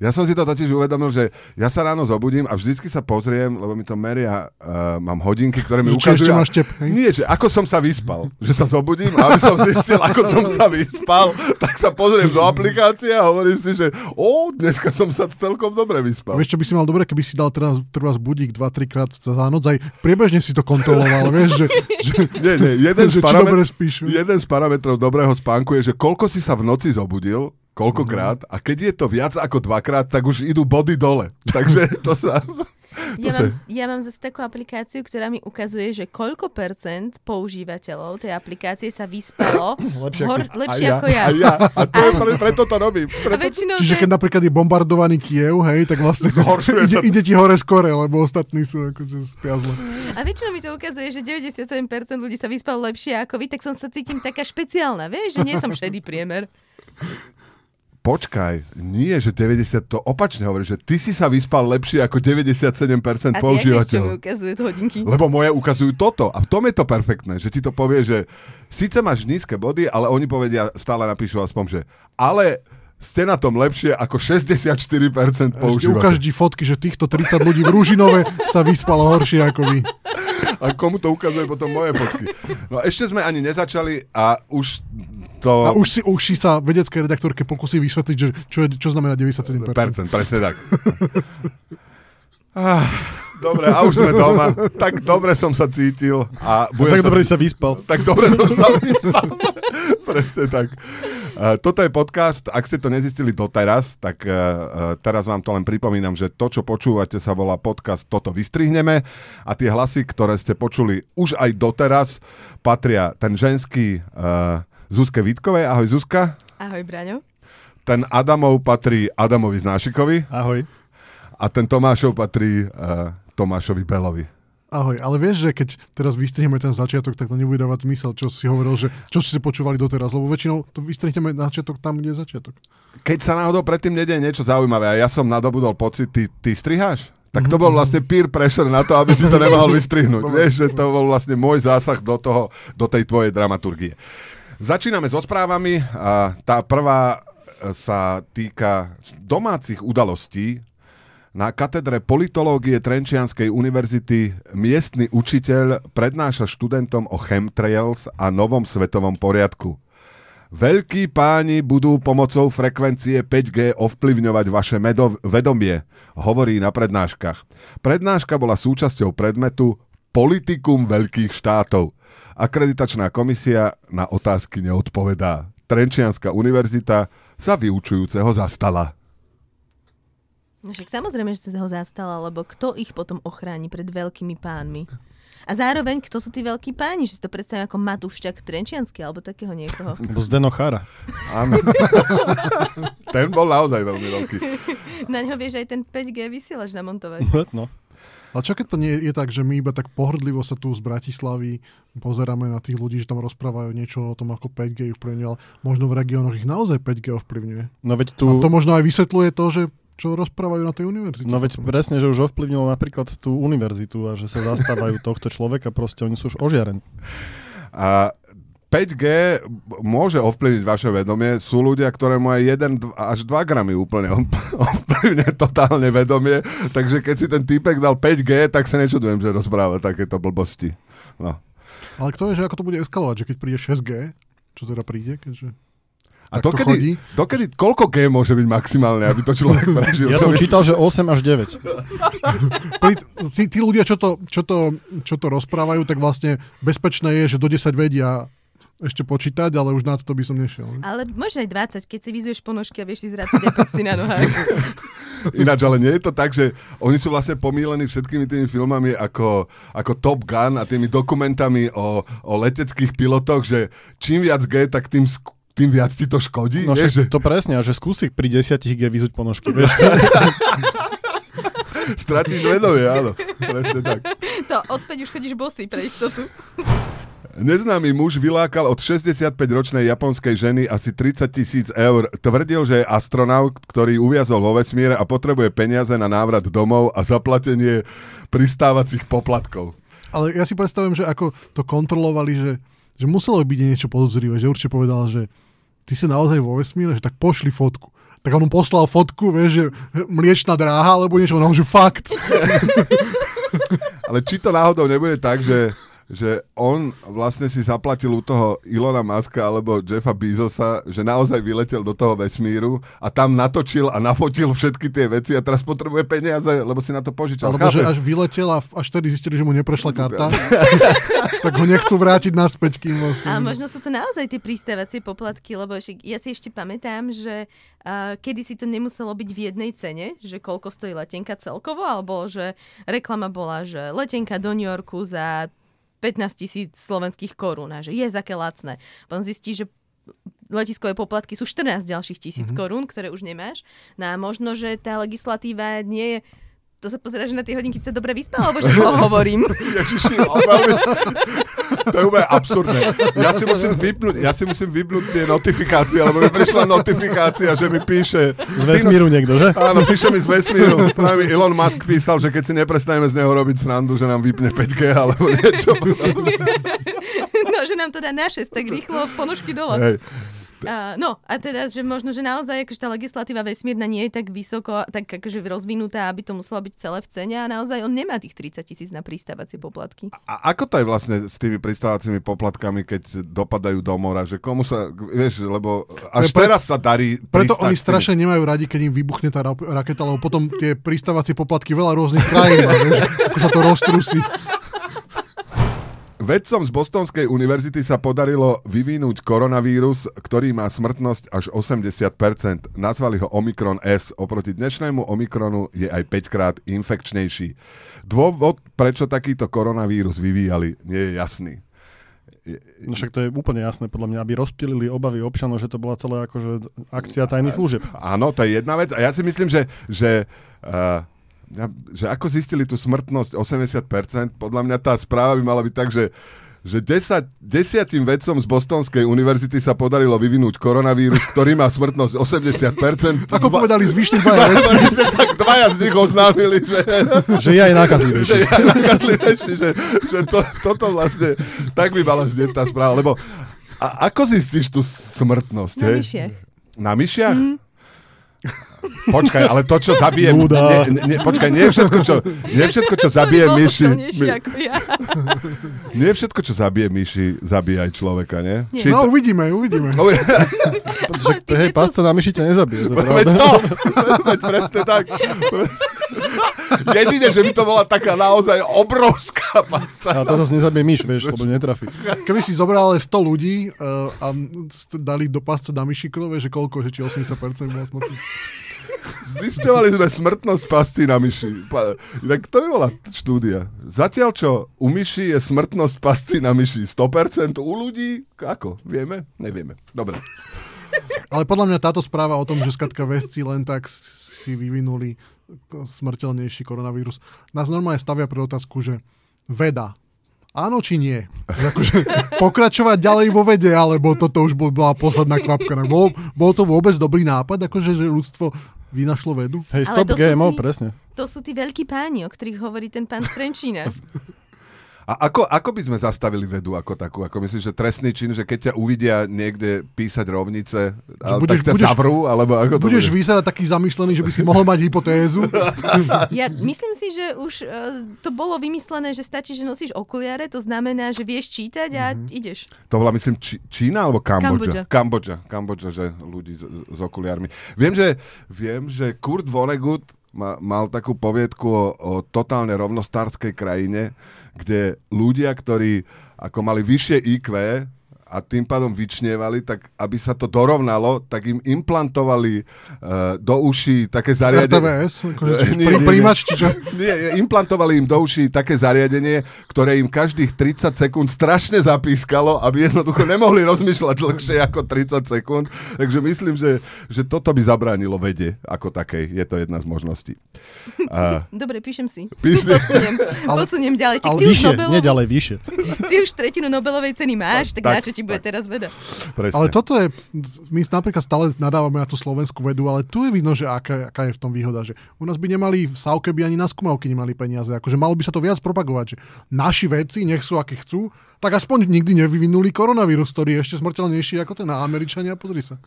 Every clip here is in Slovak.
Ja som si to totiž uvedomil, že ja sa ráno zobudím a vždycky sa pozriem, lebo mi to meria, uh, mám hodinky, ktoré mi ešte ukazujú. máš tep? Nie, že ako som sa vyspal. Že sa zobudím a aby som zistil, ako som sa vyspal, tak sa pozriem do aplikácie a hovorím si, že o, dneska som sa celkom dobre vyspal. Vieš, čo by si mal dobre, keby si dal teraz, teraz budík 2-3 krát za noc, aj priebežne si to kontroloval, vieš, že, že, Nie, nie, jeden z, že paramet- spíš. jeden z parametrov dobrého spánku je, že koľko si sa v noci zobudil, koľkokrát, a keď je to viac ako dvakrát, tak už idú body dole. Takže to sa... Ja sa- mám, ja mám zase takú aplikáciu, ktorá mi ukazuje, že koľko percent používateľov tej aplikácie sa vyspalo Lepšie hor, ako- lepšie ako ja. A ja. A to je pre, preto to robím. A Preto... Čiže to keď napríklad je bombardovaný Kiev, hej, tak vlastne Zhoršuje ide, ide ti hore skore, lebo ostatní sú akože spia zle. A väčšinou mi to ukazuje, že 97% ľudí sa vyspalo lepšie ako vy, tak som sa cítim taká špeciálna, vieš, že nie som šedý priemer. Počkaj, nie, že 90, to opačne hovorí, že ty si sa vyspal lepšie ako 97% A používateľov. ukazuje to hodinky? Lebo moje ukazujú toto. A v tom je to perfektné, že ti to povie, že síce máš nízke body, ale oni povedia, stále napíšu aspoň, že ale ste na tom lepšie ako 64% Ešte používateľov. ukáž ti fotky, že týchto 30 ľudí v Ružinove sa vyspalo horšie ako vy. A komu to ukazuje potom moje fotky. No ešte sme ani nezačali a už to... A už si, už si sa vedeckej redaktorke pokusí vysvetliť, že čo, je, čo znamená 97%. Percent, presne tak. Ah, dobre, a už sme doma. Tak dobre som sa cítil. A budem Tak sa... dobre sa vyspal. Tak dobre som sa vyspal. Presne tak. Uh, toto je podcast, ak ste to nezistili doteraz, tak uh, uh, teraz vám to len pripomínam, že to, čo počúvate, sa volá podcast Toto vystrihneme a tie hlasy, ktoré ste počuli už aj doteraz, patria ten ženský uh, Zuzke Vítkovej. Ahoj Zuzka. Ahoj, Braňo. Ten Adamov patrí Adamovi Znášikovi Ahoj. a ten Tomášov patrí uh, Tomášovi Belovi. Ahoj, ale vieš, že keď teraz vystrihneme ten začiatok, tak to nebude dávať zmysel, čo si hovoril, že čo ste počúvali doteraz, lebo väčšinou to vystrihneme na začiatok tam, kde je začiatok. Keď sa náhodou predtým nedie niečo zaujímavé a ja som nadobudol pocit, ty, ty striháš? Tak to bol vlastne peer pressure na to, aby si to nemohol vystrihnúť. Vieš, že to bol vlastne môj zásah do, toho, do tej tvojej dramaturgie. Začíname so správami. A tá prvá sa týka domácich udalostí. Na katedre politológie Trenčianskej univerzity miestny učiteľ prednáša študentom o chemtrails a novom svetovom poriadku. Veľkí páni budú pomocou frekvencie 5G ovplyvňovať vaše medo- vedomie, hovorí na prednáškach. Prednáška bola súčasťou predmetu Politikum veľkých štátov. Akreditačná komisia na otázky neodpovedá. Trenčianská univerzita sa vyučujúceho zastala. No však samozrejme, že sa ho zastala, lebo kto ich potom ochráni pred veľkými pánmi? A zároveň, kto sú tí veľkí páni? Že si to predstavím ako Matúšťak Trenčiansky alebo takého niekoho. Lebo Zdeno Chára. Áno. Ten bol naozaj veľmi veľký. Na ňo vieš aj ten 5G vysielač namontovať. No. Ale čo keď to nie je tak, že my iba tak pohrdlivo sa tu z Bratislavy pozeráme na tých ľudí, že tam rozprávajú niečo o tom, ako 5G ich ovplyvňuje, ale možno v regiónoch ich naozaj 5G ovplyvňuje. No veď A tu... to možno aj vysvetľuje to, že čo rozprávajú na tej univerzite. No veď presne, že už ovplyvnilo napríklad tú univerzitu a že sa zastávajú tohto človeka, proste oni sú už ožiarení. A 5G môže ovplyvniť vaše vedomie. Sú ľudia, ktorému aj 1 až 2 gramy úplne ovplyvňuje totálne vedomie. Takže keď si ten týpek dal 5G, tak sa nečudujem, že rozpráva takéto blbosti. No. Ale kto vie, že ako to bude eskalovať, že keď príde 6G, čo teda príde, keďže... A Tak to dokedy, chodí? dokedy, koľko G môže byť maximálne, aby to človek prežil? Ja som čítal, že 8 až 9. Pri, tí, tí ľudia, čo to, čo, to, čo to rozprávajú, tak vlastne bezpečné je, že do 10 vedia ešte počítať, ale už na to by som nešiel. ne? Ale možno aj 20, keď si vyzuješ ponožky a vieš si zrátať aj prsty na nohách. Ináč, ale nie je to tak, že oni sú vlastne pomílení všetkými tými filmami ako, ako Top Gun a tými dokumentami o, o leteckých pilotoch, že čím viac G, tak tým, sk- tým viac ti to škodí. No vieš, že to presne, a že skúsi pri 10 G vyzuť ponožky, vieš. stratíš vedomie, áno. Presne tak. To odpäť už chodíš bosý pre istotu. Neznámy muž vylákal od 65-ročnej japonskej ženy asi 30 tisíc eur. Tvrdil, že je astronaut, ktorý uviazol vo vesmíre a potrebuje peniaze na návrat domov a zaplatenie pristávacích poplatkov. Ale ja si predstavujem, že ako to kontrolovali, že, že muselo byť niečo podozrivé, že určite povedal, že ty si naozaj vo vesmíre, že tak pošli fotku. tak on poslal fotku, vieš, že mliečná dráha, alebo niečo, no, že fakt. Ale či to náhodou nebude tak, že že on vlastne si zaplatil u toho Ilona Maska alebo Jeffa Bezosa, že naozaj vyletel do toho vesmíru a tam natočil a nafotil všetky tie veci a teraz potrebuje peniaze, lebo si na to požičal. Alebo že až vyletel a až tedy zistili, že mu neprešla karta, tak ho nechcú vrátiť naspäť, kým vlastne... A možno sú to naozaj tie pristávacie poplatky, lebo ešte, ja si ešte pamätám, že uh, kedy si to nemuselo byť v jednej cene, že koľko stojí letenka celkovo, alebo že reklama bola, že letenka do New Yorku za 15 tisíc slovenských korún a že je aké lacné. Potom zistí, že letiskové poplatky sú 14 ďalších tisíc mm-hmm. korún, ktoré už nemáš. No a možno, že tá legislatíva nie je to sa pozeráš na tie hodinky, sa dobre vyspal, alebo že to hovorím. Ježiši. To je úplne absurdné. Ja si musím vypnúť, ja si musím vypnúť tie notifikácie, lebo mi prišla notifikácia, že mi píše... Z vesmíru niekto, že? Áno, píše mi z vesmíru. Práve mi Elon Musk písal, že keď si neprestaneme z neho robiť srandu, že nám vypne 5G alebo niečo. no, že nám to dá na 6, tak rýchlo ponožky dole. Hej. A, no a teda, že možno, že naozaj akože tá legislatíva vesmírna nie je tak vysoko, tak akože rozvinutá, aby to muselo byť celé v cene a naozaj on nemá tých 30 tisíc na pristávacie poplatky. A ako to je vlastne s tými pristávacími poplatkami, keď dopadajú do mora, že komu sa, vieš, lebo až pre, teraz sa darí Preto oni strašne nemajú radi, keď im vybuchne tá raketa, lebo potom tie pristávacie poplatky veľa rôznych krajín, vieš, ako sa to roztrusí. Vedcom z Bostonskej univerzity sa podarilo vyvinúť koronavírus, ktorý má smrtnosť až 80%. Nazvali ho Omikron S. Oproti dnešnému Omikronu je aj 5 krát infekčnejší. Dôvod, prečo takýto koronavírus vyvíjali, nie je jasný. No však to je úplne jasné, podľa mňa, aby rozptýlili obavy občanov, že to bola celá akože akcia tajných služieb. Áno, to je jedna vec. A ja si myslím, že, že uh, že ako zistili tú smrtnosť 80%, podľa mňa tá správa by mala byť tak, že že 10, desiatim vedcom z Bostonskej univerzity sa podarilo vyvinúť koronavírus, ktorý má smrtnosť 80%. Ako dva, povedali zvyšní dvaja vedci. tak dvaja z nich oznámili, že, že je aj nákazlivejší. Že je aj nákazlivejší, že, že to, toto vlastne, tak by mala znieť tá správa. Lebo a ako zistíš tú smrtnosť? Na myšiach. Na myšiach? Mm. Počkaj, ale to, čo zabije... Ne, ne, počkaj, nie všetko, čo, nie všetko, čo zabije myši... ja. Nie všetko, čo zabije myši, zabije aj človeka, nie? nie. Či no, to... uvidíme, uvidíme. No, Pretože, hej, pásca na myši ťa nezabije. Veď to! veď presne tak. Jedine, že by to bola taká naozaj obrovská pasca. A to zase nezabije myš, vieš, lebo netrafí. Keby si zobral ale 100 ľudí uh, a dali do pasca na myšikov, vieš, že koľko, že či 80% bolo smrtných. Zisťovali sme smrtnosť pascí na myši. Pa, tak to by bola štúdia. Zatiaľ čo u myši je smrtnosť pascí na myši 100%, u ľudí ako? Vieme? Nevieme. Dobre. Ale podľa mňa táto správa o tom, že skratka vedci len tak si vyvinuli smrteľnejší koronavírus, nás normálne stavia pre otázku, že veda, áno či nie? Akože, pokračovať ďalej vo vede, alebo toto už bola posledná kvapka. Bol, bol to vôbec dobrý nápad, akože, že ľudstvo vynašlo vedu? Hej, stop GMO, tí, presne. To sú tí veľkí páni, o ktorých hovorí ten pán Strenčína. A ako, ako by sme zastavili vedu ako takú? Ako myslíš, že trestný čin, že keď ťa uvidia niekde písať rovnice, ale budeš, tak ťa budeš, zavrú? Alebo ako to budeš bude? vyzerať taký zamyslený, že by si mohol mať hypotézu? Ja myslím si, že už uh, to bolo vymyslené, že stačí, že nosíš okuliare, to znamená, že vieš čítať a mm-hmm. ideš. To bola, myslím, Či- Čína alebo Kambodža? Kambodža. Kambodža, že ľudí s, s okuliarmi. Viem, že, viem, že Kurt Vonnegut ma, mal takú poviedku o, o totálne rovnostárskej krajine, kde ľudia, ktorí ako mali vyššie IQ a tým pádom vyčnievali, tak aby sa to dorovnalo, tak im implantovali uh, do uší také zariadenie. RTVS? Akože, nie, nie, príjimač, či čo? Nie, implantovali im do uší také zariadenie, ktoré im každých 30 sekúnd strašne zapískalo, aby jednoducho nemohli rozmýšľať dlhšie ako 30 sekúnd. Takže myslím, že, že toto by zabránilo vede ako takej. Je to jedna z možností. Uh, Dobre, píšem si. Píš posuniem, ale, posuniem ďalej. ale ty vyššie, už Nobelovú, nie ďalej, vyššie. Ty už tretinu Nobelovej ceny máš, tak, tak na čo ti bude tak. teraz veda? Presne. Ale toto je, my napríklad stále nadávame na tú slovenskú vedu, ale tu je vidno, že aká, aká je v tom výhoda, že u nás by nemali v Sávke by ani na skúmavky nemali peniaze, akože malo by sa to viac propagovať, že naši vedci, nech sú akí chcú, tak aspoň nikdy nevyvinuli koronavírus, ktorý je ešte smrteľnejší ako ten na Američania, pozri sa.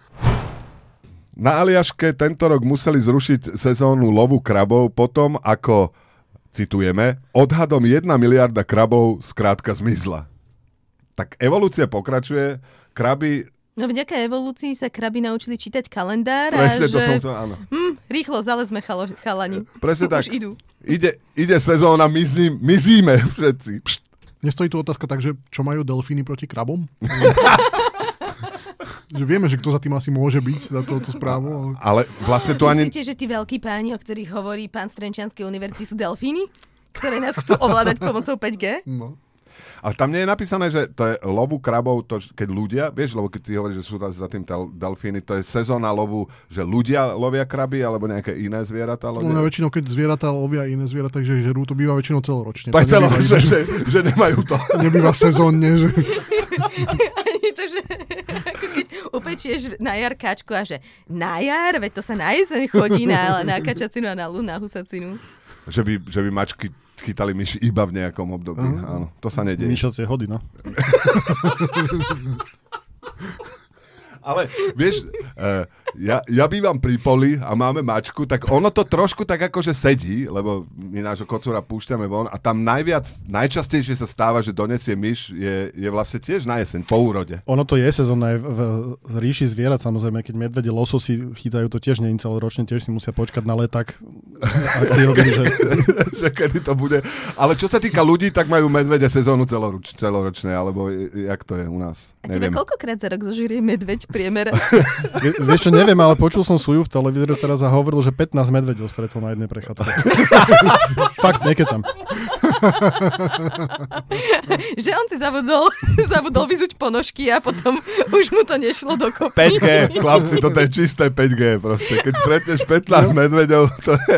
Na Aliaške tento rok museli zrušiť sezónu lovu krabov potom, ako, citujeme, odhadom 1 miliarda krabov skrátka zmizla. Tak evolúcia pokračuje, kraby... No vďaka evolúcii sa kraby naučili čítať kalendár Presne a to že... som sa, áno. Hm, rýchlo, zalezme chalo, chalani. Presne tak. Už idú. Ide, ide sezóna, mizí, mizíme všetci. Pšt. Nestojí tu otázka tak, že čo majú delfíny proti krabom? že vieme, že kto za tým asi môže byť, za touto správu. Ale... Ale vlastne tu ani... Myslíte, že tí veľkí páni, o ktorých hovorí pán z Trenčianskej univerzity, sú delfíny? Ktoré nás chcú ovládať pomocou 5G? No. Ale tam nie je napísané, že to je lovu krabov, to, keď ľudia, vieš, lebo keď ty hovoríš, že sú za tým delfíny, to je sezóna lovu, že ľudia lovia kraby, alebo nejaké iné zvieratá No, lovia. väčšinou, keď zvieratá lovia iné zvieratá, takže žerú, to býva väčšinou celoročne. To je celé, nebýva, že, že, že nemajú to. nebýva sezónne, že... Ani to, že ako keď upečieš na jar káčku a že na jar, veď to sa na jeseň chodí na, na kačacinu a na, lu- na husacinu. Že by, že by mačky chytali myši iba v nejakom období. Áno, to sa nedieje. Myšacie hody, no. Ale vieš, uh, ja, ja bývam pri poli a máme mačku, tak ono to trošku tak akože sedí, lebo my nášho kocúra púšťame von a tam najviac, najčastejšie sa stáva, že donesie myš, je, je vlastne tiež na jeseň, po úrode. Ono to je sezónne aj v, v, v ríši zvierat, samozrejme, keď medvede, lososy chytajú to tiež nie celoročne, tiež si musia počkať na leták akciový, že že kedy to bude. Ale čo sa týka ľudí, tak majú medvede sezónu celoroč, celoročné, alebo jak to je u nás. A Neviem. koľkokrát za rok zožírie medveď? Vie- Vieš čo, neviem, ale počul som Suju v televízore teraz a hovoril, že 15 medvedov stretol na jednej prechádzke. Fakt, nekecam. že on si zabudol, zabudol vyzuť ponožky a potom už mu to nešlo dokopy. 5G, chlapci, toto je čisté 5G proste. Keď stretneš 15 medveďov, to je...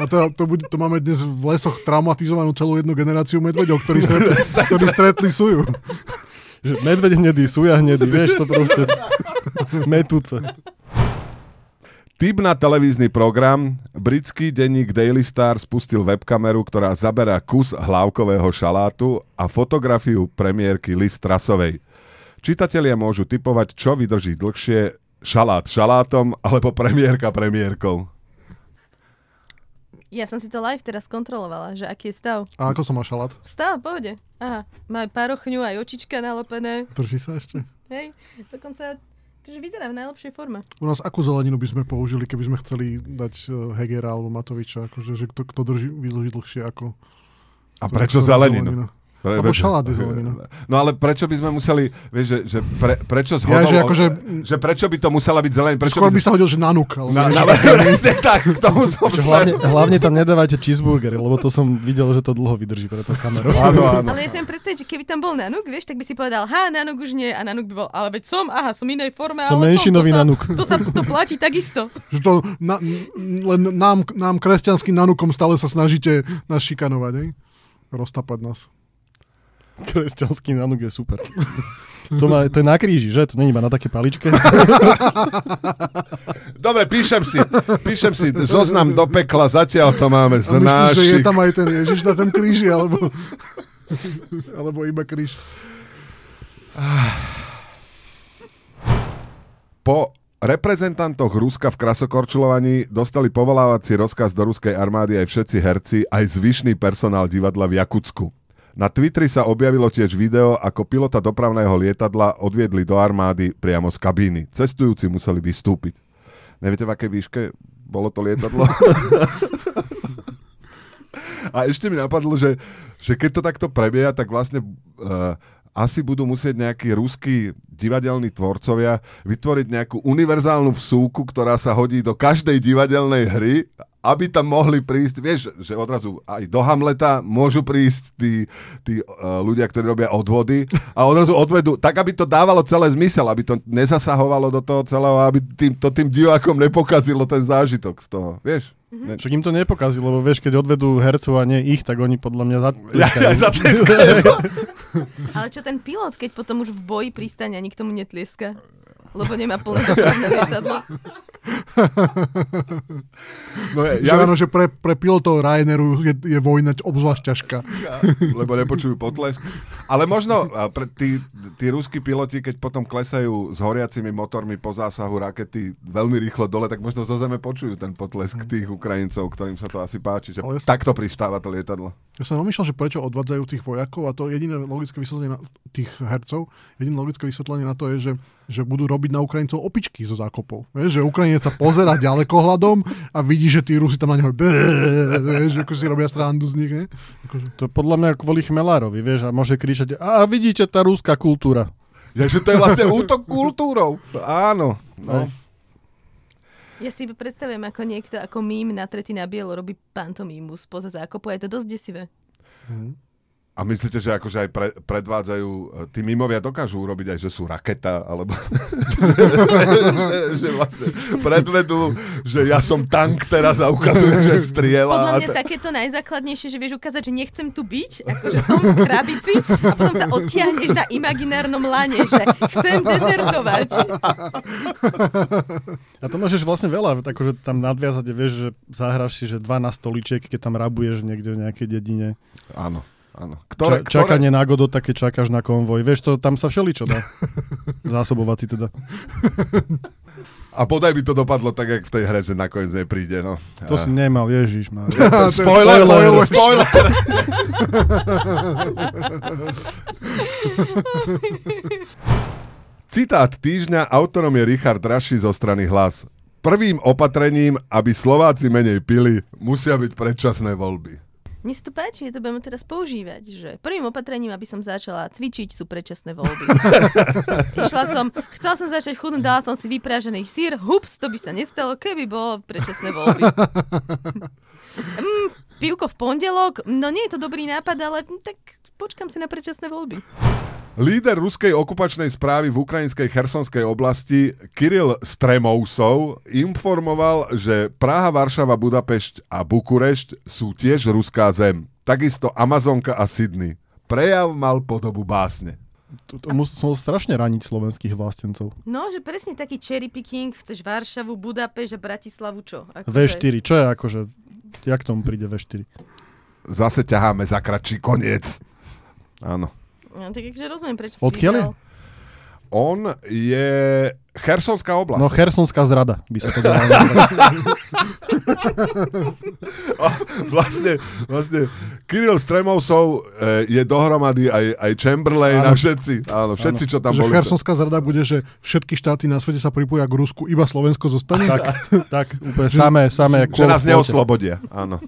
A to, to, bude, to máme dnes v lesoch traumatizovanú celú jednu generáciu medveďov, ktorí stretli, ktorí stretli suju. Že medveď hnedý, suja hnedý, vieš, to proste metúce. Tip na televízny program. Britský denník Daily Star spustil webkameru, ktorá zaberá kus hlávkového šalátu a fotografiu premiérky Liz Trasovej. Čitatelia môžu typovať, čo vydrží dlhšie, šalát šalátom alebo premiérka premiérkou. Ja som si to live teraz kontrolovala, že aký je stav. A ako som mal šalát? Stav, pohode. Aha, má aj parochňu, aj očička nalepené. Drží sa ešte? Hej, dokonca akože vyzerá v najlepšej forme. U nás akú zeleninu by sme použili, keby sme chceli dať eh, Hegera alebo Matoviča? Akože, že kto, kto drží, vydrží dlhšie ako... A prečo ktorá zeleninu? Pre, Lebo šalát je zelenina. No ale prečo by sme museli, vieš, že, že pre, prečo z Ja, že akože- že prečo by to musela byť zelená? Prečo Skôr by sa hodil, že nanuk. Ale Na, na, presne tak, k tomu som... Čo, hlavne, hlavne tam nedávajte cheeseburgery, lebo to som videl, že to dlho vydrží pre tú kameru. Áno, áno. Ale ja si predstaviť, že keby tam bol Nanuk, vieš, tak by si povedal, ha, Nanuk už nie, a Nanuk by bol, ale veď som, aha, som inej forme, Som ale menšinový to sa, Nanuk. To sa to platí takisto. Že to na, len nám, nám kresťanským nanukom stále sa snažíte nás šikanovať, hej? Roztapať nás. Kresťanský nanuk je super. To, má, to je na kríži, že? To není iba na také paličke. Dobre, píšem si, píšem si zoznam do pekla, zatiaľ to máme z A myslíš, že je tam aj ten Ježiš na tom kríži, alebo, alebo iba kríž? Po reprezentantoch Ruska v krasokorčulovaní dostali povolávací rozkaz do ruskej armády aj všetci herci, aj zvyšný personál divadla v Jakutsku. Na Twitteri sa objavilo tiež video, ako pilota dopravného lietadla odviedli do armády priamo z kabíny. Cestujúci museli vystúpiť. Neviete, v akej výške bolo to lietadlo? A ešte mi napadlo, že, že keď to takto prebieha, tak vlastne uh, asi budú musieť nejakí ruskí divadelní tvorcovia vytvoriť nejakú univerzálnu vsúku, ktorá sa hodí do každej divadelnej hry, aby tam mohli prísť, vieš, že odrazu aj do Hamleta môžu prísť tí, tí uh, ľudia, ktorí robia odvody a odrazu odvedú, tak aby to dávalo celé zmysel, aby to nezasahovalo do toho celého, aby tým, to tým divákom nepokazilo ten zážitok z toho, vieš? Ne, Však im to nepokazí, lebo vieš, keď odvedú hercov a nie ich, tak oni podľa mňa ja, ja, zatleskajú. Ale čo ten pilot, keď potom už v boji pristane a nikto mu netlieska? Lebo nemá plné dopravné lietadlo. No, ja, Ja že, áno, že pre, pre pilotov Ryanairu je, je vojna obzvlášť ťažká. lebo nepočujú potlesk. Ale možno pre tí, tí ruskí piloti, keď potom klesajú s horiacimi motormi po zásahu rakety veľmi rýchlo dole, tak možno zo zeme počujú ten potlesk tých Ukrajincov, ktorým sa to asi páči, že ja som- takto pristáva to lietadlo. Ja som rozmýšľal, že prečo odvádzajú tých vojakov a to jediné logické vysvetlenie na tých hercov, jediné logické vysvetlenie na to je, že, že budú robiť na Ukrajincov opičky zo zákopov. Vieš, že Ukrajinec sa pozera ďalekohľadom a vidí, že tí Rusi tam na neho vieš, ako si robia srandu z nich. Ne? Akože, To je podľa mňa kvôli Chmelárovi, vieš, a môže kričať, a vidíte, tá rúská kultúra. Ja, že to je vlastne útok kultúrou. Áno. No. Ja si predstavujem, ako niekto ako mím na tretí na bielo robí pantomímu spoza zákopu a je to dosť desivé. A myslíte, že akože aj pre, predvádzajú, e, tí mimovia dokážu urobiť aj, že sú raketa, alebo že, že vlastne predvedú, že ja som tank teraz a ukazujú, že strieľa. Podľa mňa ta- takéto najzákladnejšie, že vieš ukázať, že nechcem tu byť, akože som v krabici a potom sa odtiahneš na imaginárnom lane, že chcem dezertovať. A to môžeš vlastne veľa, akože tam nadviazať, vieš, že zahráš si, že 12 stoličiek, keď tam rabuješ niekde v nejakej dedine. Áno, áno. Ča, Ktoré, čakanie na Godot, keď čakáš na konvoj. Vieš, to tam sa všeličo dá. Zásobovať si teda. A podaj by to dopadlo tak, jak v tej hre, že nakoniec nepríde. No. To si nemal, ježiš. Má. Spoiler, spoiler, spoiler. Citát týždňa, autorom je Richard Raši zo strany Hlas. Prvým opatrením, aby Slováci menej pili, musia byť predčasné voľby. Mne sa to páči, že to budeme teraz používať, že prvým opatrením, aby som začala cvičiť, sú predčasné voľby. Išla som, chcela som začať chudnúť, dala som si vyprážený sír, hups, to by sa nestalo, keby bolo predčasné voľby. mm, pivko v pondelok, no nie je to dobrý nápad, ale mm, tak počkam si na predčasné voľby. Líder ruskej okupačnej správy v ukrajinskej chersonskej oblasti Kiril Stremousov informoval, že Praha, Varšava, Budapešť a Bukurešť sú tiež ruská zem. Takisto Amazonka a Sydney. Prejav mal podobu básne. To, to musel strašne raniť slovenských vlastencov. No, že presne taký cherry picking, chceš Varšavu, Budapešť a Bratislavu čo? Akože- V4, čo je akože, jak tomu príde V4? Zase ťaháme za kratší koniec. Áno. No, tak takže rozumiem, prečo si Odkiaľ je? On je Chersonská oblasť. No Chersonská zrada by sa to dalo vlastne, vlastne Kiril Stremousov e, je dohromady aj, aj Chamberlain a Áno. všetci. Áno, všetci, čo tam že boli. Chersonská zrada bude, že všetky štáty na svete sa pripoja k Rusku, iba Slovensko zostane. tak, tak, úplne samé, samé. Že nás neoslobodia. Áno.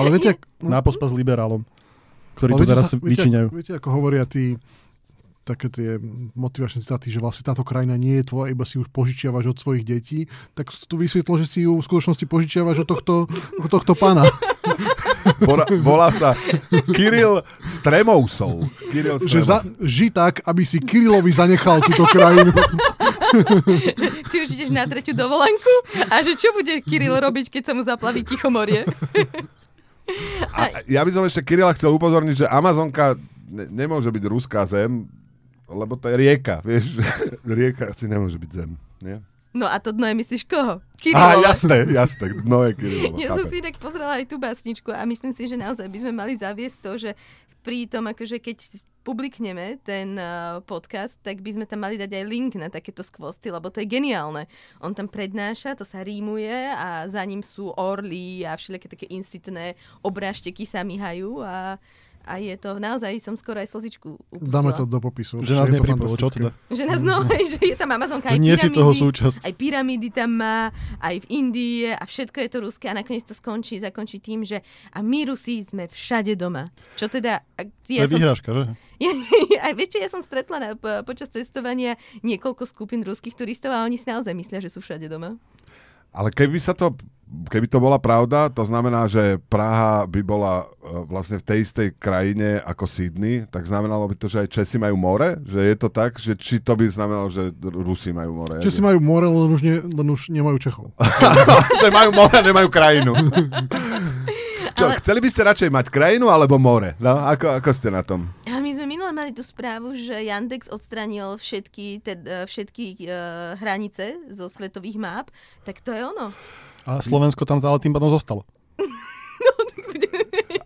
Ale viete, Na pospas liberálom, ktorí viete teraz sa- viete, vyčíňajú. Viete, ako hovoria tí také tie motivačné citáty, že vlastne táto krajina nie je tvoja, iba si už požičiavaš od svojich detí, tak tu vysvetlo, že si ju v skutočnosti požičiavaš od tohto, od tohto pána. Volá, volá sa Kiril Stremousov. Kiril Že za, Stremousov. ži tak, aby si Kirilovi zanechal túto krajinu. Ty už ideš na tretiu dovolenku a že čo bude Kiril robiť, keď sa mu zaplaví Tichomorie? A ja by som ešte Kirila chcel upozorniť, že Amazonka ne- nemôže byť ruská zem, lebo to je rieka, vieš. rieka si nemôže byť zem. Nie? No a to dno je myslíš koho? Á, Kirilova. jasné, jasné. No je Kirilova. Ja som si inak pozrela aj tú básničku a myslím si, že naozaj by sme mali zaviesť to, že pri tom, akože keď publikneme ten uh, podcast, tak by sme tam mali dať aj link na takéto skvosty, lebo to je geniálne. On tam prednáša, to sa rímuje a za ním sú orly a všelijaké také insitné obrážteky sa myhajú a a je to, naozaj som skoro aj slzičku upustila. Dáme to do popisu. Že nás nepripolo, čo teda? Že nás no, že je tam Amazonka, aj nie si pyramídy, toho súčasť. aj pyramídy tam má, aj v Indii a všetko je to ruské a nakoniec to skončí, zakončí tým, že a my Rusi sme všade doma. Čo teda... a- To Ja je som, vyhrážka, že? ja, aj vieš čo, ja som stretla na, po, počas cestovania niekoľko skupín ruských turistov a oni si naozaj myslia, že sú všade doma. Ale keby sa to, keby to bola pravda, to znamená, že Praha by bola e, vlastne v tej istej krajine ako Sydney, tak znamenalo by to, že aj Česi majú more? Že je to tak? Že či to by znamenalo, že Rusi majú more? Že si majú more, len už, ne, len už nemajú Čechov. že majú more, nemajú krajinu. Čo, Ale- chceli by ste radšej mať krajinu alebo more? No, ako, ako ste na tom? A my sme mali tú správu, že Yandex odstranil všetky, te, e, všetky uh, hranice zo svetových map, tak to je ono. A Slovensko tam ale tým pádom zostalo.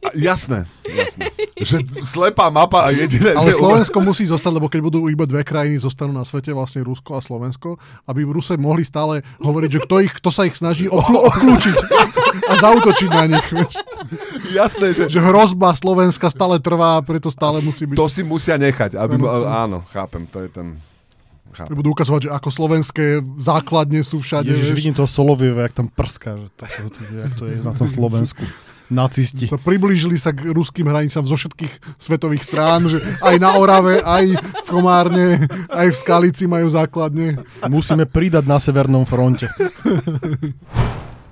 A, jasné, jasné. Že slepá mapa a jediné, Ale že... Slovensko musí zostať, lebo keď budú iba dve krajiny zostanú na svete, vlastne Rusko a Slovensko, aby v Ruse mohli stále hovoriť, že kto, ich, kto sa ich snaží obklúčiť a zautočiť na nich. Vieš. Jasné, že... Že hrozba Slovenska stále trvá, preto stále musí byť. To si musia nechať. Aby, Áno. áno, chápem, to je ten... Chápem. Budú ukazovať, že ako slovenské základne sú všade. Ježiš, vieš. vidím toho Solovieva, jak tam prská, že tak, to, jak to je na tom Slovensku. Nacisti. sa priblížili sa k ruským hranicám zo všetkých svetových strán, že aj na Orave, aj v Komárne, aj v Skalici majú základne. Musíme pridať na Severnom fronte.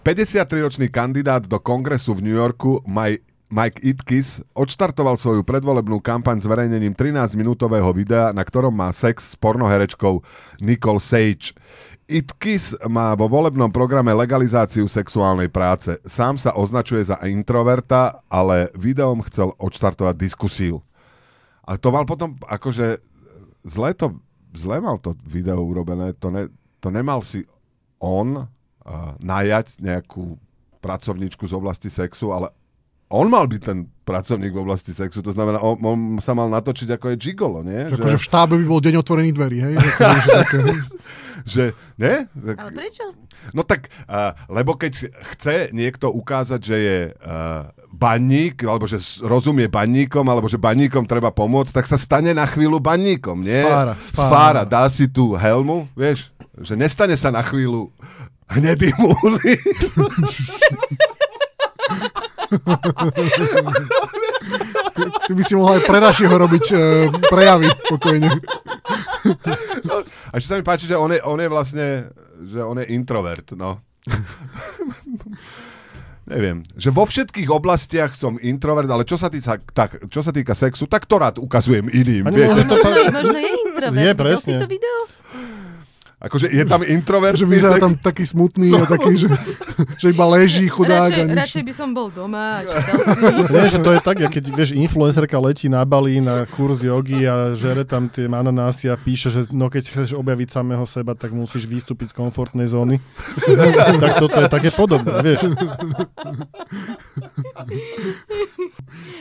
53-ročný kandidát do kongresu v New Yorku Mike, Itkis odštartoval svoju predvolebnú kampaň zverejnením 13-minútového videa, na ktorom má sex s pornoherečkou Nicole Sage. Itkis má vo volebnom programe legalizáciu sexuálnej práce. Sám sa označuje za introverta, ale videom chcel odštartovať diskusiu. A to mal potom, akože zle to, zle mal to video urobené, to, ne, to nemal si on najať nejakú pracovníčku z oblasti sexu, ale on mal byť ten pracovník v oblasti sexu, to znamená, on, on sa mal natočiť ako je gigolo, nie? Že akože v štábe by bol deň otvorených dverí, hej? Že, to, že, také, že nie? Tak, Ale prečo? No tak, uh, lebo keď chce niekto ukázať, že je uh, baník, alebo že rozumie baníkom, alebo že baníkom treba pomôcť, tak sa stane na chvíľu baníkom, nie? Sfára, sfára. Sfára, dá si tú helmu, vieš, že nestane sa na chvíľu hnedý múly. ty by si mohol aj pre našeho robiť uh, prejavy pokojne. A ešte sa mi páči, že on je, on je vlastne, že on je introvert, no. Neviem, že vo všetkých oblastiach som introvert, ale čo sa, týka, tak, čo sa týka sexu, tak to rád ukazujem iným. Ani Viete? možno to- Možno, je- introvert. Je, presne. si to video? Akože je tam introvert. Že vyzerá tam taký smutný a taký, že, že iba leží chudák. Radšej, a nič. radšej by som bol doma a čítal si. Nie, že to je tak, jak keď vieš, influencerka letí na Bali na kurz jogy a žere tam tie ananásy a píše, že no keď chceš objaviť samého seba, tak musíš vystúpiť z komfortnej zóny. tak toto je také podobné, vieš.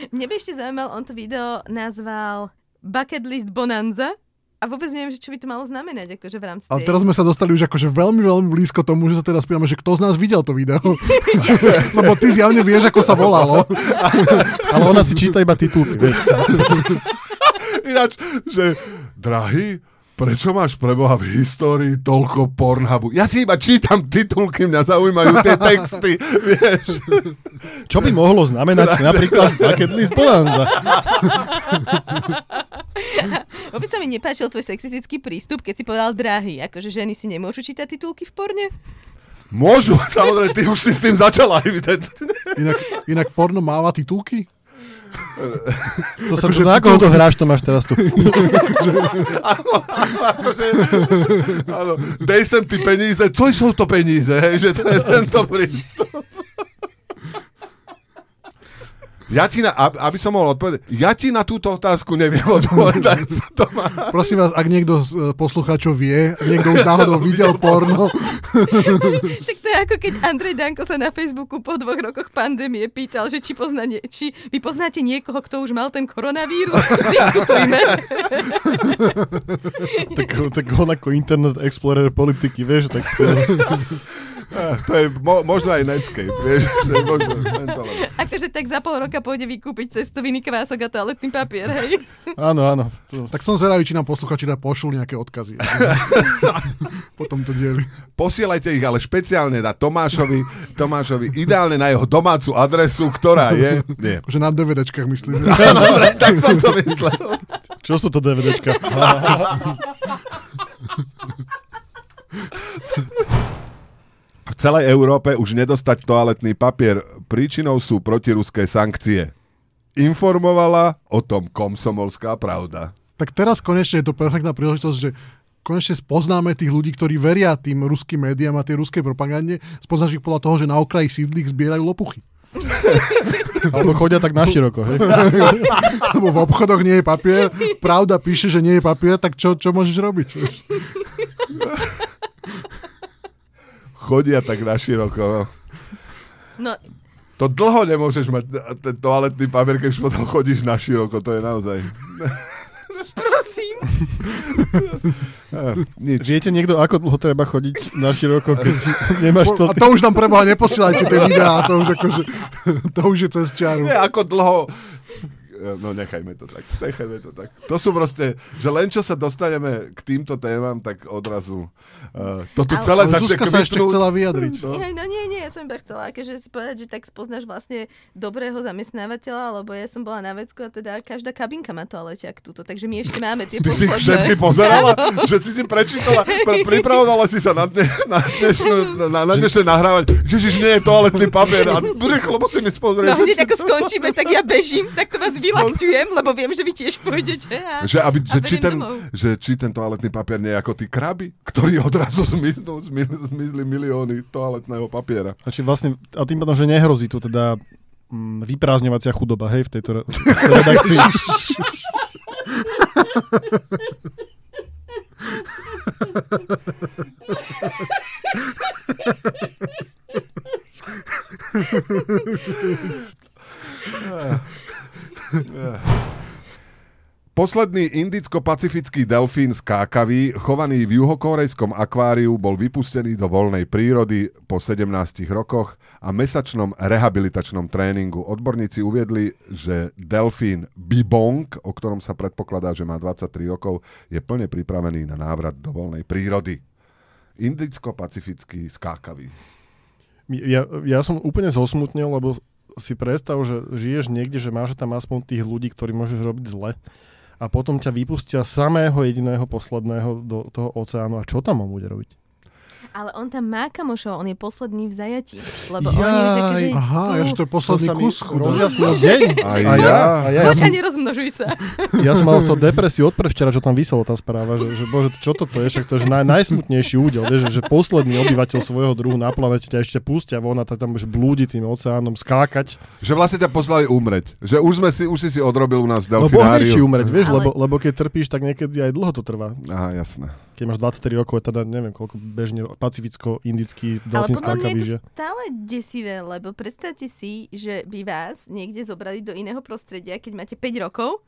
Mne by ešte zaujímal, on to video nazval Bucket List Bonanza a vôbec neviem, že čo by to malo znamenať, akože v rámci Ale tej... teraz sme sa dostali už akože veľmi, veľmi blízko tomu, že sa teraz pýtame, že kto z nás videl to video. Lebo ty zjavne vieš, ako sa volalo. Ale ona si číta iba titulky, vieš. Ináč, že drahý, prečo máš preboha v histórii toľko Pornhubu? Ja si iba čítam titulky, mňa zaujímajú tie texty, vieš. Čo by mohlo znamenať napríklad bucket list bonanza? Vôbec sa mi nepáčil tvoj sexistický prístup, keď si povedal drahý, akože ženy si nemôžu čítať titulky v porne? Môžu, samozrejme, ty už si s tým začala. evidentne. Inak, inak porno máva titulky? To sa, to, na koho to hráš, to máš teraz tu. Áno, dej sem ty peníze, co sú to peníze, hej, že to je tento prístup. Ja ti na, ab- aby som mohol odpovedať, ja ti na túto otázku neviem odpovedať. co To má. Prosím vás, ak niekto z e, poslucháčov vie, niekto už náhodou videl porno, Však to je ako keď Andrej Danko sa na Facebooku po dvoch rokoch pandémie pýtal, že či, pozná nie, či vy poznáte niekoho, kto už mal ten koronavírus. Diskutujme. tak, tak on ako Internet Explorer politiky, vieš, tak to, Ah, To je mo, možno aj Netscape, vieš, možno, Akože tak za pol roka pôjde vykúpiť cestoviny, kvások a toaletný papier, hej? áno, áno. To, tak som zvedavý, či nám posluchači dá pošlu nejaké odkazy. Potom to dieli. Posielajte ich ale špeciálne na Tomášovi, Tomášovi, ideálne na jeho domácu adresu, ktorá je... Nie. Že na DVDčkách myslím. Dobre, tak som to myslel. čo sú to DVDčka? V celej Európe už nedostať toaletný papier. Príčinou sú protiruské sankcie. Informovala o tom komsomolská pravda. Tak teraz konečne je to perfektná príležitosť, že konečne spoznáme tých ľudí, ktorí veria tým ruským médiám a tej ruskej propagande. Spoznáš ich podľa toho, že na okraji sídlík zbierajú lopuchy. Alebo chodia tak na široko, hej? Lebo v obchodoch nie je papier, pravda píše, že nie je papier, tak čo, čo môžeš robiť? Chodia tak na široko, no. No, To dlho nemôžeš mať ten toaletný papier, keď už potom chodíš na široko, to je naozaj... prosím. Nič. Viete niekto, ako dlho treba chodiť na široko, keď nemáš to... A to už nám preboha neposielajte tie videá, to už akože, to už je cez čiaru. Nie, ako dlho... No nechajme to tak, nechajme to tak. To sú proste, že len čo sa dostaneme k týmto témam, tak odrazu uh, to tu Ale- celé začne Zuzka sa ešte chcela vyjadriť. No. Ja, no nie, nie, ja som iba chcela akože si povedať, že tak spoznáš vlastne dobrého zamestnávateľa, lebo ja som bola na vecku a teda každá kabinka má toaleťak túto, takže my ešte máme tie Ty si posledné. všetky pozerala? že si si prečítala? Pre, pripravovala si sa na, dne, na, dnešnú, na, na dnešné nahrávanie. Ježiš, nie je toaletný papier. A rýchlo musím ísť pozrieť. No hneď ako skončíme, tak ja bežím, tak to vás vylakťujem, lebo viem, že vy tiež pôjdete. A... Že, aby, že, či ten, domov. že či ten toaletný papier nie je ako tí kraby, ktorí odrazu zmiznú, zmizli, zmizli milióny toaletného papiera. Znači vlastne, a tým pádom, že nehrozí tu teda mm, vyprázdňovacia chudoba, hej, v tejto re- redakcii. Posledný indicko-pacifický delfín skákavý, chovaný v juhokorejskom akváriu, bol vypustený do voľnej prírody po 17 rokoch a mesačnom rehabilitačnom tréningu. Odborníci uviedli, že delfín Bibong, o ktorom sa predpokladá, že má 23 rokov, je plne pripravený na návrat do voľnej prírody. Indicko-pacifický skákavý. Ja, ja som úplne zosmutnil, lebo si predstav, že žiješ niekde, že máš tam aspoň tých ľudí, ktorí môžeš robiť zle a potom ťa vypustia samého jediného posledného do toho oceánu a čo tam on bude robiť? Ale on tam má kamošov, on je posledný v zajatí. Lebo oni už akože Aha, chcú... ja, že to je posledný To kus. rozjasnil deň. A ja. ja, a ja, ja, Poď som, a nerozmnožuj sa. ja som mal to depresiu od včera, čo tam vyselo tá správa, že, že bože, čo toto je, však to je že naj, najsmutnejší údel, vieš, že, že posledný obyvateľ svojho druhu na planete ťa ešte pustia von a tak tam budeš blúdiť tým oceánom, skákať. Že vlastne ťa poslali umreť. Že už, sme si, už si si odrobil u nás v No delfináriu. umreť, vieš, Ale- lebo, lebo keď trpíš, tak niekedy aj dlho to trvá. Aha, jasné. Keď máš 23 rokov, teda neviem, koľko bežne pacificko-indický Ale delfín podľa mňa skákavý, je že? to stále desivé, lebo predstavte si, že by vás niekde zobrali do iného prostredia, keď máte 5 rokov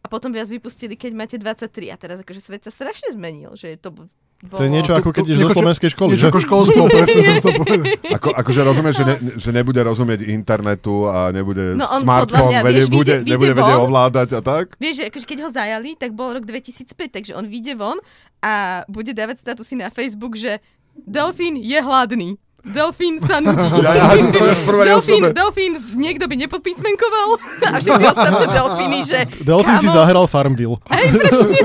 a potom by vás vypustili, keď máte 23. A teraz akože svet sa strašne zmenil, že to bolo... To je niečo ako keď ideš do slovenskej školy, Niečo že? ako školstvo, presne som to povedal. Ako, akože rozumieš, že, ne, že nebude rozumieť internetu a nebude No on smartfón, mňa, vieš, bude, vyjde- nebude vedieť ovládať a tak? Vieš, že akože keď ho zajali, tak bol rok 2005, takže on vyjde von a bude dávať statusy na Facebook, že delfín je hladný. Delfín sa nudí. Ja, ja, delfín, delfín, niekto by nepopísmenkoval a všetci ostatné delfíny, že Delfín si kamo, zahral Farmville. Hej, presne.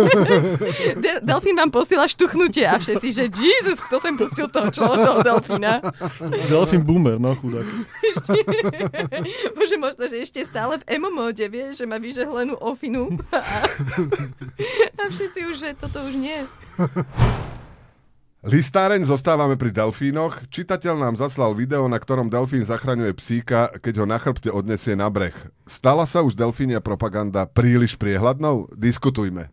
De- delfín vám posiela štuchnutie a všetci, že Jesus, kto sem pustil toho človeka delfína. Delfín boomer, no chudák. Bože, možno, že ešte stále v emo móde, vie, že má vyžehlenú ofinu. A, a všetci už, že toto už nie. Listáreň zostávame pri delfínoch. Čitateľ nám zaslal video, na ktorom delfín zachraňuje psíka, keď ho na chrbte odnesie na breh. Stala sa už delfínia propaganda príliš priehľadnou? Diskutujme.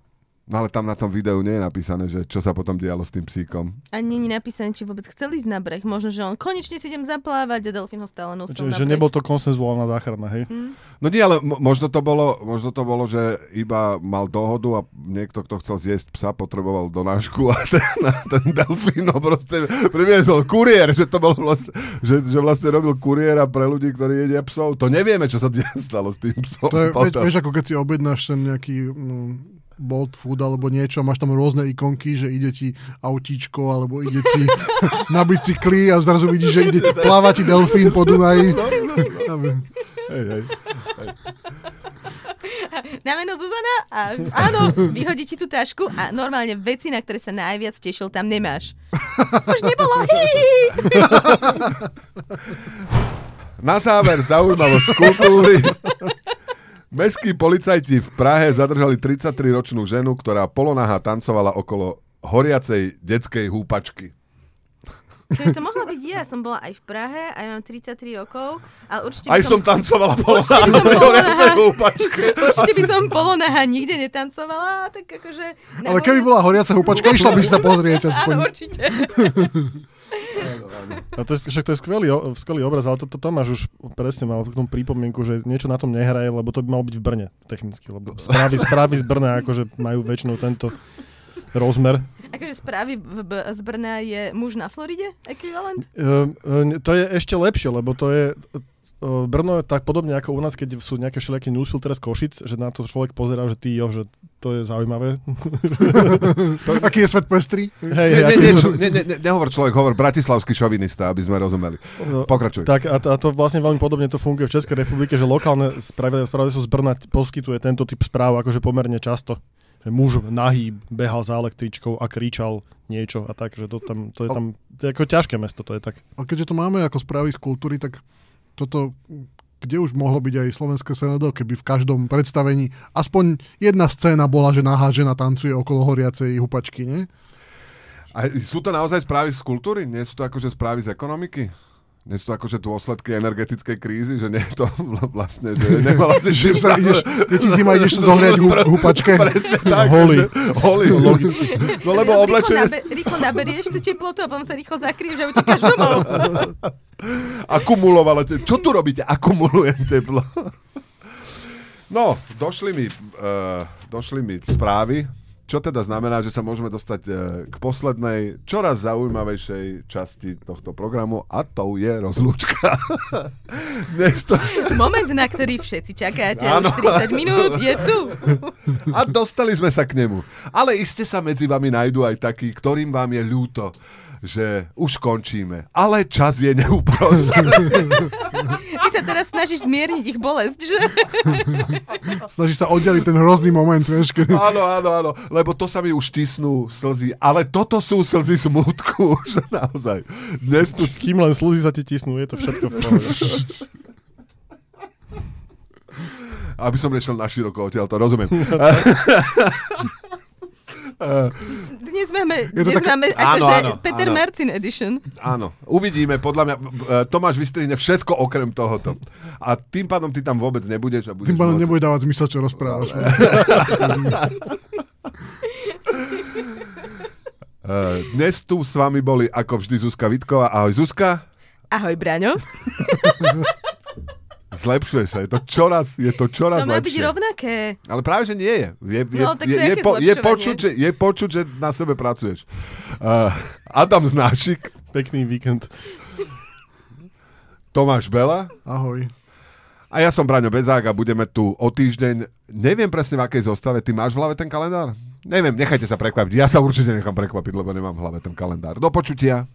No ale tam na tom videu nie je napísané, že čo sa potom dialo s tým psíkom. A nie je napísané, či vôbec chcel ísť na breh. Možno, že on konečne si idem zaplávať a delfín ho stále nosil Že, na že nebol to konsenzuálna záchrana, hej? No nie, ale mo- možno to, bolo, možno to bolo, že iba mal dohodu a niekto, kto chcel zjesť psa, potreboval donášku a ten, a ten delfín ho proste priviezol kuriér, že to bol vlastne, že, že vlastne robil kuriéra pre ľudí, ktorí jedia psov. To nevieme, čo sa stalo s tým psom. To je, vieš, ako keď si objednáš ten nejaký mm, Bolt Food alebo niečo, máš tam rôzne ikonky, že ide ti autíčko alebo ide ti na bicykli a zrazu vidíš, že ide pláva ti delfín po Dunaji. Hej, hej. Na meno Zuzana a áno, vyhodí ti tú tašku a normálne veci, na ktoré sa najviac tešil, tam nemáš. Už nebolo. Hí. Na záver zaujímavosť kultúry. Mestskí policajti v Prahe zadržali 33-ročnú ženu, ktorá polonaha tancovala okolo horiacej detskej húpačky. To by som mohla byť ja. Som bola aj v Prahe, aj mám 33 rokov, ale určite by Aj som tancovala som bola horiacej na- húpačke. Určite by som polonaha nikde netancovala, tak akože... Ale keby bola horiaca húpačka, išla by si sa pozrieť Áno, určite. A to je, však to je skvelý, skvelý obraz, ale to, to Tomáš už presne mal k tomu pripomienku, že niečo na tom nehraje, lebo to by malo byť v Brne technicky, lebo správy, správy z Brna akože majú väčšinou tento rozmer. Akože správy v, v, z Brna je muž na Floride ekvivalent? Uh, uh, to je ešte lepšie, lebo to je Brno je tak podobne ako u nás, keď sú nejaké všelijaké newsfiltre z Košic, že na to človek pozerá, že ty jo, že to je zaujímavé. Aký je svet pestrý? Hej, aký nie, sú- čo, nie, nie, nie, nehovor človek, hovor bratislavský šovinista, aby sme rozumeli. No, Pokračuj. Tak a, a to vlastne veľmi podobne to funguje v Českej republike, že lokálne správy z Brna poskytuje tento typ správ akože pomerne často. Že muž nahý behal za električkou a kričal niečo a tak, že to, tam, to je tam to je ako ťažké mesto, to je tak. A keďže to máme ako správy z kultúry, tak toto, kde už mohlo byť aj slovenské SND, keby v každom predstavení aspoň jedna scéna bola, že nahá žena tancuje okolo horiacej hupačky, nie? A sú to naozaj správy z kultúry? Nie sú to akože správy z ekonomiky? Nie sú to akože dôsledky energetickej krízy? Že nie je to vlastne, že nemala si Že sa ideš, keď ti zima ideš zohriať hu, hupačke. Presne tak. Holý. že- Holý, logicky. No lebo Rýchlo oblečenie... nabe- Rýchlo naberieš tú teplotu a potom sa rýchlo zakryješ a utekáš domov. Akumulovalo. te- Čo tu robíte? Akumulujem teplo. No, došli mi, uh, došli mi správy, čo teda znamená, že sa môžeme dostať uh, k poslednej, čoraz zaujímavejšej časti tohto programu a to je rozlúčka. To... Moment, na ktorý všetci čakáte, Áno. už 30 minút je tu. A dostali sme sa k nemu. Ale iste sa medzi vami nájdú aj takí, ktorým vám je ľúto, že už končíme. Ale čas je neúprosný. Ty sa teraz snažíš zmierniť ich bolesť, že? Snaží sa oddeliť ten hrozný moment, vieš, keď... Áno, áno, áno, lebo to sa mi už tisnú slzy, ale toto sú slzy smutku, že naozaj. Dnes tu... Kým len slzy sa ti tisnú, je to všetko v pohode. Aby som nešiel na široko odtiaľ, to rozumiem. Dnes máme, dnes také- máme Áno, akože áno, Peter áno. Marcin edition. Áno, uvidíme, podľa mňa, b- Tomáš vystrihne všetko okrem tohoto. A tým pádom ty tam vôbec nebudeš. A budeš Tým pádom môcť- nebude dávať zmysel, čo rozprávaš. Eh, Dnes tu s vami boli ako vždy Zuzka Vitková. Ahoj Zuzka. Ahoj, Braňo. Zlepšuje sa, je to čoraz, je to čoraz To má byť rovnaké. Ale práve, že nie je. Je, je, No, tak to je, je je, aké po, je, počuť, že, je počuť, že na sebe pracuješ. Uh, Adam Znášik, Pekný víkend. Tomáš Bela Ahoj. a ja som Braňo Bezák a budeme tu o týždeň. Neviem presne v akej zostave. Ty máš v hlave ten kalendár? Neviem, nechajte sa prekvapiť. Ja sa určite nechám prekvapiť, lebo nemám v hlave ten kalendár. Do počutia.